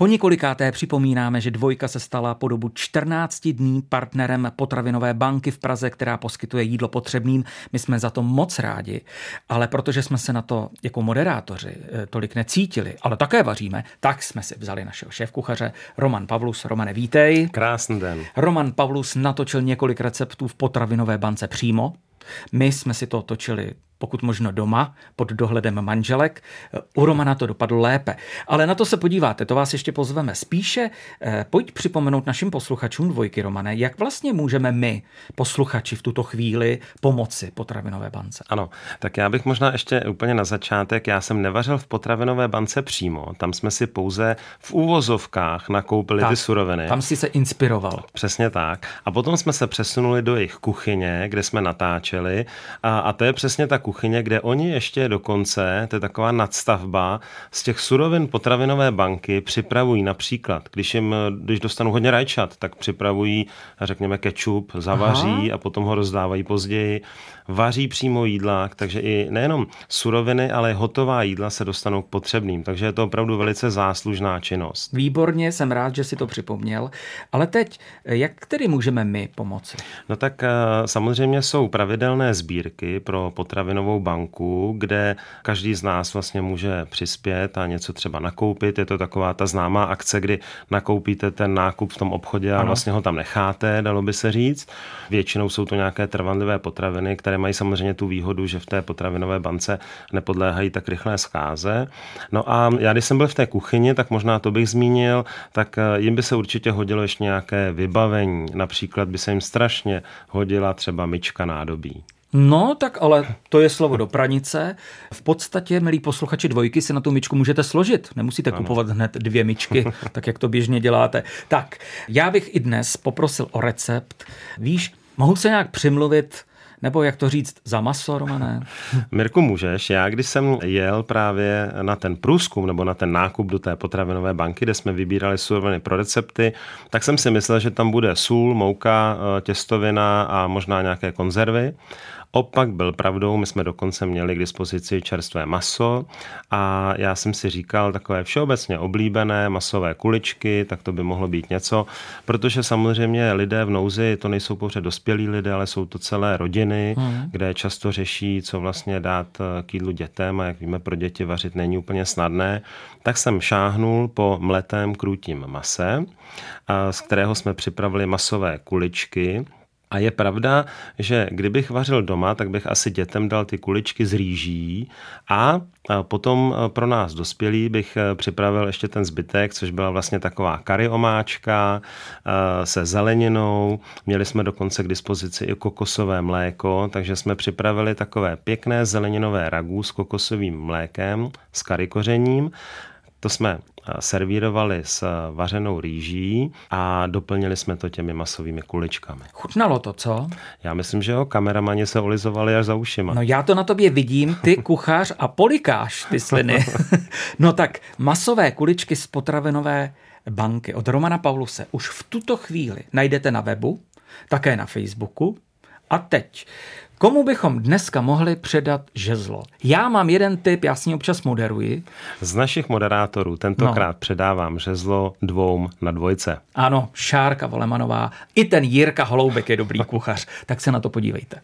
Po několikáté připomínáme, že dvojka se stala po dobu 14 dní partnerem potravinové banky v Praze, která poskytuje jídlo potřebným. My jsme za to moc rádi, ale protože jsme se na to jako moderátoři eh, tolik necítili, ale také vaříme, tak jsme si vzali našeho šéf-kuchaře Roman Pavlus. Romane, vítej. Krásný den. Roman Pavlus natočil několik receptů v potravinové bance přímo. My jsme si to točili pokud možno doma, pod dohledem manželek. U Romana to dopadlo lépe. Ale na to se podíváte, to vás ještě pozveme. Spíše eh, pojď připomenout našim posluchačům dvojky, Romane, jak vlastně můžeme my, posluchači, v tuto chvíli pomoci potravinové bance. Ano, tak já bych možná ještě úplně na začátek, já jsem nevařil v potravinové bance přímo, tam jsme si pouze v úvozovkách nakoupili tak, ty suroviny. Tam si se inspiroval. Přesně tak. A potom jsme se přesunuli do jejich kuchyně, kde jsme natáčeli a, a to je přesně ta kuchyně, kde oni ještě dokonce, to je taková nadstavba, z těch surovin potravinové banky připravují například, když jim, když dostanou hodně rajčat, tak připravují, řekněme, kečup, zavaří Aha. a potom ho rozdávají později. Vaří přímo jídla, takže i nejenom suroviny, ale hotová jídla se dostanou k potřebným. Takže je to opravdu velice záslužná činnost. Výborně, jsem rád, že si to připomněl. Ale teď, jak tedy můžeme my pomoci? No tak eh, samozřejmě jsou pravidelné sbírky pro potravinové potravinovou banku, kde každý z nás vlastně může přispět a něco třeba nakoupit. Je to taková ta známá akce, kdy nakoupíte ten nákup v tom obchodě a ano. vlastně ho tam necháte, dalo by se říct. Většinou jsou to nějaké trvanlivé potraviny, které mají samozřejmě tu výhodu, že v té potravinové bance nepodléhají tak rychlé zkáze. No a já, když jsem byl v té kuchyni, tak možná to bych zmínil, tak eh, jim by se určitě hodilo ještě nějaké vybavení. Například by se jim strašně hodila třeba myčka nádobí. No, tak ale to je slovo do pranice. V podstatě, milí posluchači dvojky, si na tu myčku můžete složit. Nemusíte ano. kupovat hned dvě myčky, tak jak to běžně děláte. Tak, já bych i dnes poprosil o recept. Víš, mohu se nějak přimluvit nebo jak to říct, za maso, Romané? Mirku, můžeš. Já, když jsem jel právě na ten průzkum nebo na ten nákup do té potravinové banky, kde jsme vybírali suroviny pro recepty, tak jsem si myslel, že tam bude sůl, mouka, eh, těstovina a možná nějaké konzervy. Opak byl pravdou, my jsme dokonce měli k dispozici čerstvé maso a já jsem si říkal takové všeobecně oblíbené masové kuličky, tak to by mohlo být něco, protože samozřejmě lidé v nouzi to nejsou pouze dospělí lidé, ale jsou to celé rodiny, hmm. kde často řeší, co vlastně dát eh, k jídlu dětem a jak víme, pro děti vařit není úplně snadné, tak jsem šáhnul po mletém krutím mase, z kterého jsme připravili masové kuličky, a je pravda, že kdybych vařil doma, tak bych asi dětem dal ty kuličky z rýží a potom pro nás dospělí bych e, připravil ještě ten zbytek, což byla vlastně taková kary omáčka e, se zeleninou. Měli jsme dokonce k dispozici i kokosové mléko, takže jsme připravili takové pěkné zeleninové ragu s kokosovým mlékem, s kary kořením to jsme eh, servírovali s eh, vařenou rýží a doplnili jsme to těmi masovými kuličkami. Chutnalo to, co? Já myslím, že jo, kameramani se olizovali až za ušima. No já to na tobě vidím, ty kuchař a polikáš ty sliny. no tak masové kuličky z potravinové banky od Romana Pauluse už v tuto chvíli najdete na webu, také na Facebooku. A teď Komu bychom dneska mohli předat žezlo? Já mám jeden tip, já s ní občas moderuji. Z našich moderátorů tentokrát no. předávám žezlo dvou na dvojce. Ano, Šárka Volemanová, i ten Jirka Holoubek je dobrý kuchař, tak se na to podívejte.